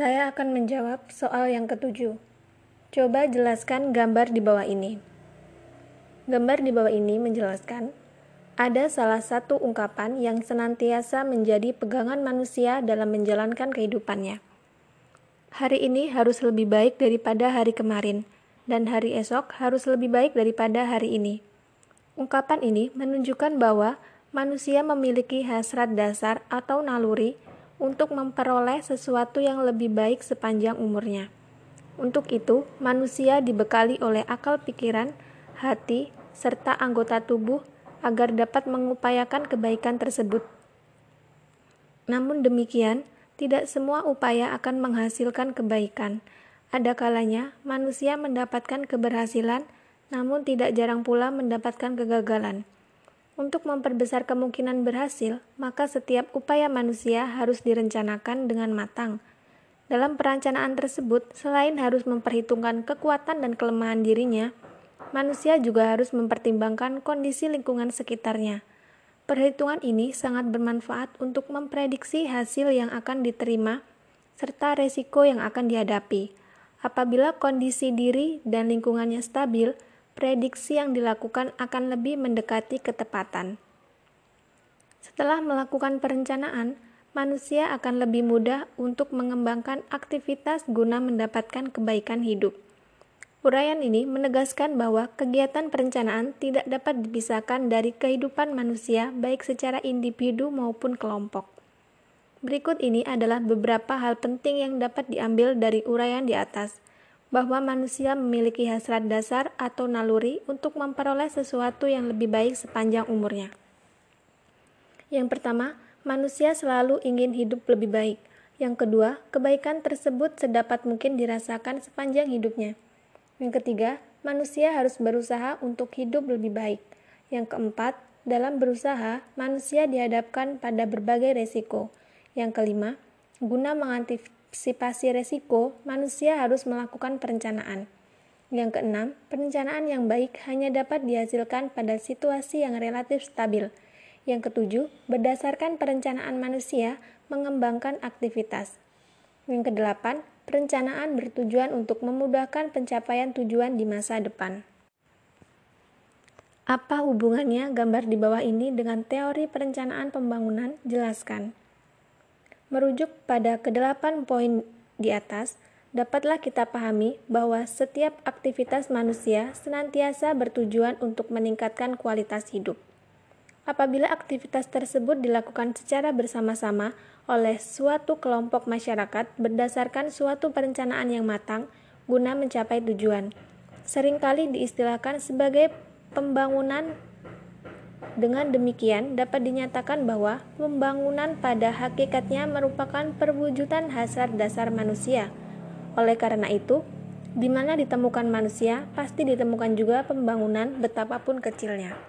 Saya akan menjawab soal yang ketujuh. Coba jelaskan gambar di bawah ini. Gambar di bawah ini menjelaskan ada salah satu ungkapan yang senantiasa menjadi pegangan manusia dalam menjalankan kehidupannya. Hari ini harus lebih baik daripada hari kemarin, dan hari esok harus lebih baik daripada hari ini. Ungkapan ini menunjukkan bahwa manusia memiliki hasrat dasar atau naluri untuk memperoleh sesuatu yang lebih baik sepanjang umurnya. Untuk itu, manusia dibekali oleh akal pikiran, hati, serta anggota tubuh agar dapat mengupayakan kebaikan tersebut. Namun demikian, tidak semua upaya akan menghasilkan kebaikan. Ada kalanya manusia mendapatkan keberhasilan, namun tidak jarang pula mendapatkan kegagalan. Untuk memperbesar kemungkinan berhasil, maka setiap upaya manusia harus direncanakan dengan matang. Dalam perencanaan tersebut, selain harus memperhitungkan kekuatan dan kelemahan dirinya, manusia juga harus mempertimbangkan kondisi lingkungan sekitarnya. Perhitungan ini sangat bermanfaat untuk memprediksi hasil yang akan diterima serta resiko yang akan dihadapi. Apabila kondisi diri dan lingkungannya stabil, prediksi yang dilakukan akan lebih mendekati ketepatan. Setelah melakukan perencanaan, manusia akan lebih mudah untuk mengembangkan aktivitas guna mendapatkan kebaikan hidup. Uraian ini menegaskan bahwa kegiatan perencanaan tidak dapat dipisahkan dari kehidupan manusia, baik secara individu maupun kelompok. Berikut ini adalah beberapa hal penting yang dapat diambil dari uraian di atas bahwa manusia memiliki hasrat dasar atau naluri untuk memperoleh sesuatu yang lebih baik sepanjang umurnya. Yang pertama, manusia selalu ingin hidup lebih baik. Yang kedua, kebaikan tersebut sedapat mungkin dirasakan sepanjang hidupnya. Yang ketiga, manusia harus berusaha untuk hidup lebih baik. Yang keempat, dalam berusaha, manusia dihadapkan pada berbagai resiko. Yang kelima, guna mengantisipasi antisipasi resiko, manusia harus melakukan perencanaan. Yang keenam, perencanaan yang baik hanya dapat dihasilkan pada situasi yang relatif stabil. Yang ketujuh, berdasarkan perencanaan manusia mengembangkan aktivitas. Yang kedelapan, perencanaan bertujuan untuk memudahkan pencapaian tujuan di masa depan. Apa hubungannya gambar di bawah ini dengan teori perencanaan pembangunan? Jelaskan. Merujuk pada kedelapan poin di atas, dapatlah kita pahami bahwa setiap aktivitas manusia senantiasa bertujuan untuk meningkatkan kualitas hidup. Apabila aktivitas tersebut dilakukan secara bersama-sama oleh suatu kelompok masyarakat berdasarkan suatu perencanaan yang matang guna mencapai tujuan, sering kali diistilahkan sebagai pembangunan dengan demikian, dapat dinyatakan bahwa pembangunan pada hakikatnya merupakan perwujudan hasrat dasar manusia. Oleh karena itu, di mana ditemukan manusia, pasti ditemukan juga pembangunan betapapun kecilnya.